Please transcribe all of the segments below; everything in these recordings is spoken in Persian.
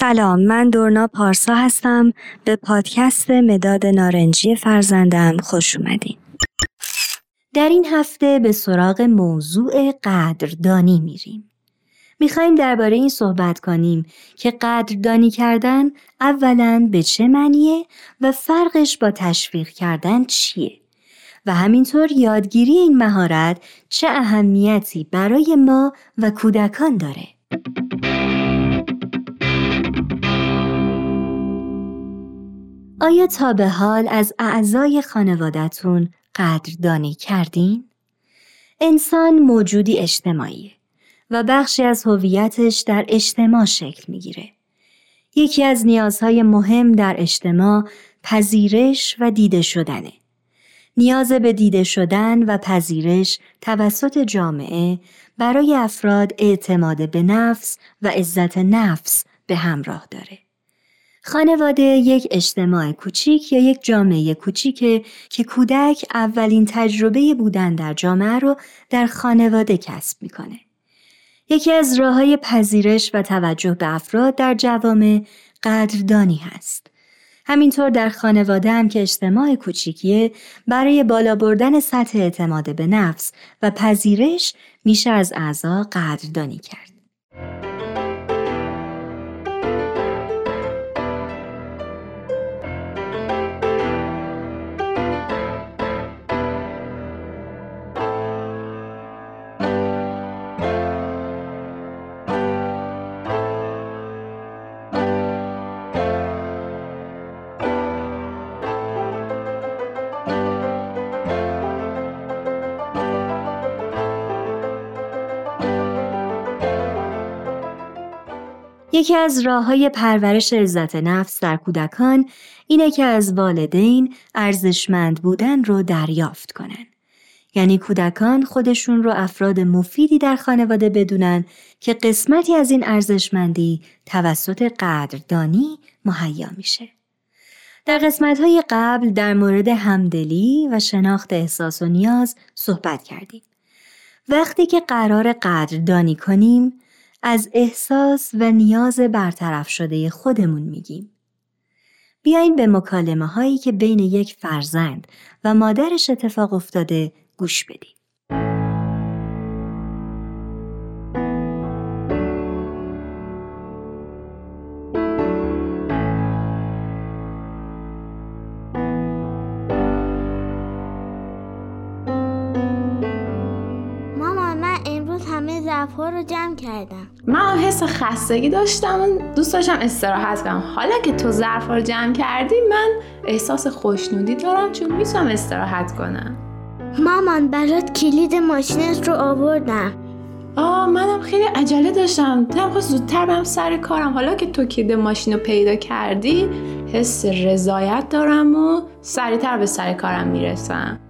سلام من دورنا پارسا هستم. به پادکست مداد نارنجی فرزندم خوش اومدین. در این هفته به سراغ موضوع قدردانی میریم. می‌خوایم درباره این صحبت کنیم که قدردانی کردن اولا به چه معنیه و فرقش با تشویق کردن چیه؟ و همینطور یادگیری این مهارت چه اهمیتی برای ما و کودکان داره؟ آیا تا به حال از اعضای خانوادتون قدردانی کردین؟ انسان موجودی اجتماعی و بخشی از هویتش در اجتماع شکل می‌گیره. یکی از نیازهای مهم در اجتماع پذیرش و دیده شدنه. نیاز به دیده شدن و پذیرش توسط جامعه برای افراد اعتماد به نفس و عزت نفس به همراه داره. خانواده یک اجتماع کوچیک یا یک جامعه کوچیکه که کودک اولین تجربه بودن در جامعه رو در خانواده کسب می‌کنه. یکی از راه های پذیرش و توجه به افراد در جوامع قدردانی هست. همینطور در خانواده هم که اجتماع کوچیکیه برای بالا بردن سطح اعتماد به نفس و پذیرش میشه از اعضا قدردانی کرد. یکی از راه های پرورش عزت نفس در کودکان اینه که از والدین ارزشمند بودن رو دریافت کنن. یعنی کودکان خودشون رو افراد مفیدی در خانواده بدونن که قسمتی از این ارزشمندی توسط قدردانی مهیا میشه. در قسمت های قبل در مورد همدلی و شناخت احساس و نیاز صحبت کردیم. وقتی که قرار قدردانی کنیم از احساس و نیاز برطرف شده خودمون میگیم. بیاین به مکالمه هایی که بین یک فرزند و مادرش اتفاق افتاده گوش بدیم. ظرفها رو جمع کردم. من حس خستگی داشتم و دوست داشتم استراحت کنم. حالا که تو ظرفها رو جمع کردی من احساس خوشنودی دارم چون می‌تونم استراحت کنم. مامان برات کلید ماشینت رو آوردم. آه منم خیلی عجله داشتم. دلم زودتر برم سر کارم. حالا که تو کلید ماشین رو پیدا کردی حس رضایت دارم و سریعتر به سر کارم می‌رسم.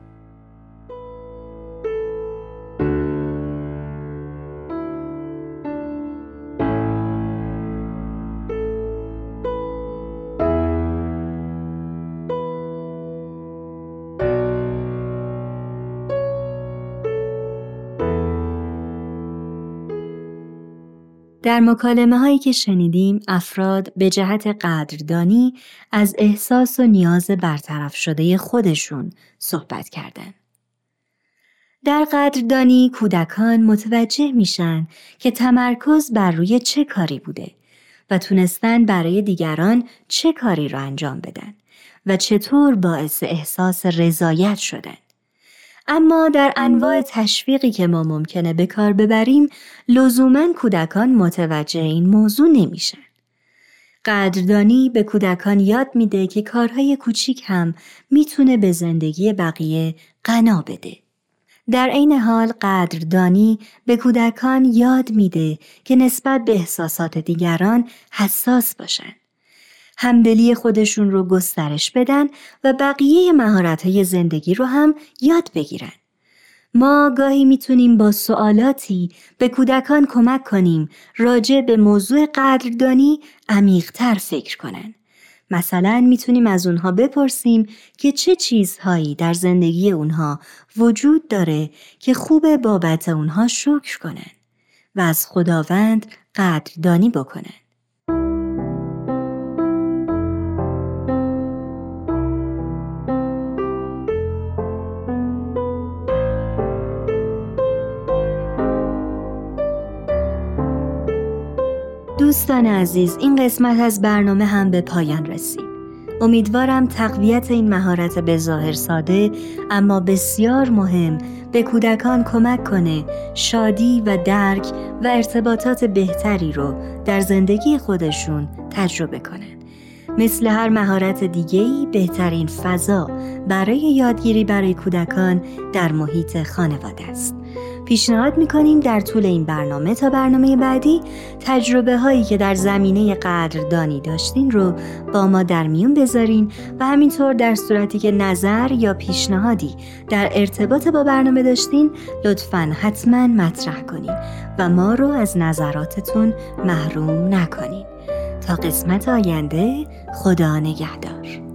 در مکالمه هایی که شنیدیم افراد به جهت قدردانی از احساس و نیاز برطرف شده خودشون صحبت کردند. در قدردانی کودکان متوجه میشن که تمرکز بر روی چه کاری بوده و تونستن برای دیگران چه کاری را انجام بدن و چطور باعث احساس رضایت شدن. اما در انواع تشویقی که ما ممکنه به کار ببریم لزوما کودکان متوجه این موضوع نمیشن. قدردانی به کودکان یاد میده که کارهای کوچیک هم می‌تونه به زندگی بقیه غنا بده. در عین حال قدردانی به کودکان یاد میده که نسبت به احساسات دیگران حساس باشن. همدلی خودشون رو گسترش بدن و بقیه مهارت زندگی رو هم یاد بگیرن. ما گاهی می‌تونیم با سوالاتی به کودکان کمک کنیم راجع به موضوع قدردانی عمیقتر فکر کنن. مثلا می‌تونیم از اونها بپرسیم که چه چیزهایی در زندگی اونها وجود داره که خوب بابت اونها شکر کنن و از خداوند قدردانی بکنن. دوستان عزیز این قسمت از برنامه هم به پایان رسید. امیدوارم تقویت این مهارت به ظاهر ساده اما بسیار مهم به کودکان کمک کنه شادی و درک و ارتباطات بهتری رو در زندگی خودشون تجربه کنند. مثل هر مهارت دیگهی بهترین فضا برای یادگیری برای کودکان در محیط خانواده است. پیشنهاد می‌کنیم در طول این برنامه تا برنامه بعدی تجربه هایی که در زمینه قدردانی داشتین رو با ما در میون بذارین و همینطور در صورتی که نظر یا پیشنهادی در ارتباط با برنامه داشتین لطفا حتما مطرح کنین و ما رو از نظراتتون محروم نکنین. تا قسمت آینده خدا نگهدار.